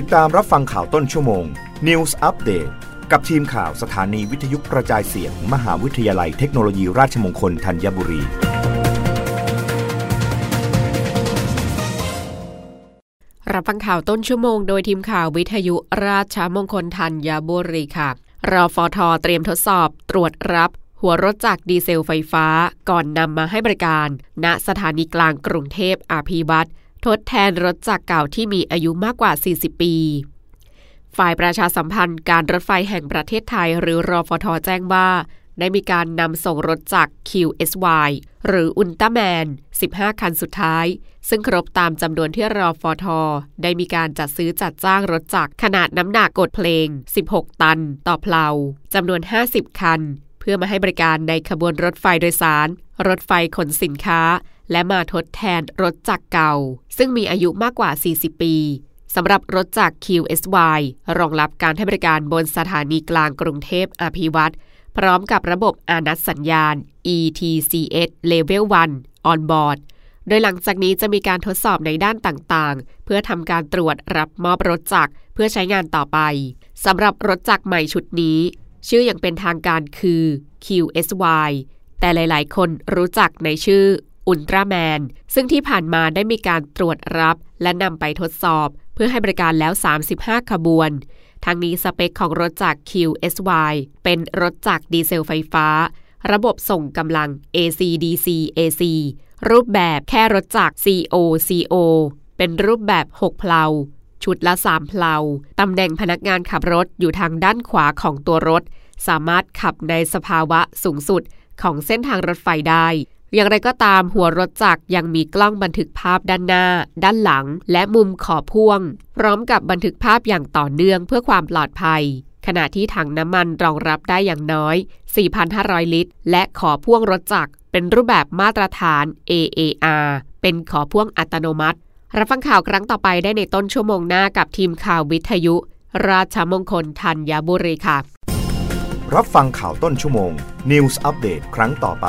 ติดตามรับฟังข่าวต้นชั่วโมง News Update กับทีมข่าวสถานีวิทยุกระจายเสียง มหาวิทยาลัยเทคโนโลยีราชมงคลธัญบุรี รับฟังข่าวต้นชั่วโมงโดยทีมข่าววิทยุราชมงคลธัญบุรีค่ะ รอฟอทอเตรียมทดสอบตรวจรับหัวรถจักรดีเซลไฟฟ้าก่อนนำมาให้บริการ ณสถานีกลางกรุงเทพอาภีวัตร ทดแทนรถจักรเก่าที่มีอายุมากกว่า 40 ปี ฝ่ายประชาสัมพันธ์การรถไฟแห่งประเทศไทย หรือรอฟทแจ้งว่า ได้มีการนำส่งรถจักร QSY หรืออุลตร้าแมน 15 คันสุดท้าย ซึ่งครบตามจำนวนที่รอฟทได้มีการจัดซื้อจัดจ้างรถจักรขนาดน้ำหนักกดเพลง 16 ตัน ต่อเพลาจำนวน 50 คัน เพื่อมาให้บริการในขบวนรถไฟโดยสาร รถไฟขนสินค้า และมาทดแทนรถจักรเก่า ซึ่งมีอายุมากกว่า 40 ปีสำหรับรถจักร QSY รองรับการให้บริการบนสถานีกลางกรุงเทพอภิวัตรพร้อมกับระบบอานัดสัญญาณ ETCS Level 1 On Board โดยหลังจากนี้จะมีการทดสอบในด้านต่างๆ เพื่อทำการตรวจรับมอบรถจักรเพื่อใช้งานต่อไปสำหรับรถจักรใหม่ชุดนี้ ชื่ออย่างเป็นทางการคือ QSY แต่หลายๆ คนรู้จักในชื่อ อุลตร้าแมน ซึ่งที่ผ่านมาได้มีการตรวจรับและนำไปทดสอบ เพื่อให้บริการแล้ว 35 ขบวน ทางนี้สเปคของรถจักร QSY เป็นรถจักรดีเซลไฟฟ้า ระบบส่งกำลัง AC-DC AC รูปแบบแค่รถจักร CO CO เป็นรูปแบบ 6 เพลา ชุดละ 3 เพลา ตำแหน่งพนักงานขับรถอยู่ทางด้านขวาของตัวรถ สามารถขับในสภาวะสูงสุดของเส้นทางรถไฟได้ อย่างไรก็ตามหัวรถจักรยังมีกล้องบันทึกภาพด้านหน้า ด้านหลัง และมุมขอบพ่วง พร้อมกับบันทึกภาพอย่างต่อเนื่องเพื่อความปลอดภัย ขณะที่ถังน้ำมันรองรับได้อย่างน้อย 4,500 ลิตร และขอพ่วงรถจักรเป็นรูปแบบมาตรฐาน AAR เป็นขอพ่วงอัตโนมัติ รับฟังข่าวครั้งต่อไปได้ในต้นชั่วโมงหน้ากับทีมข่าววิทยุ ราชมงคลธัญบุรีค่ะ รับฟังข่าวต้นชั่วโมง News อัปเดตครั้งต่อไป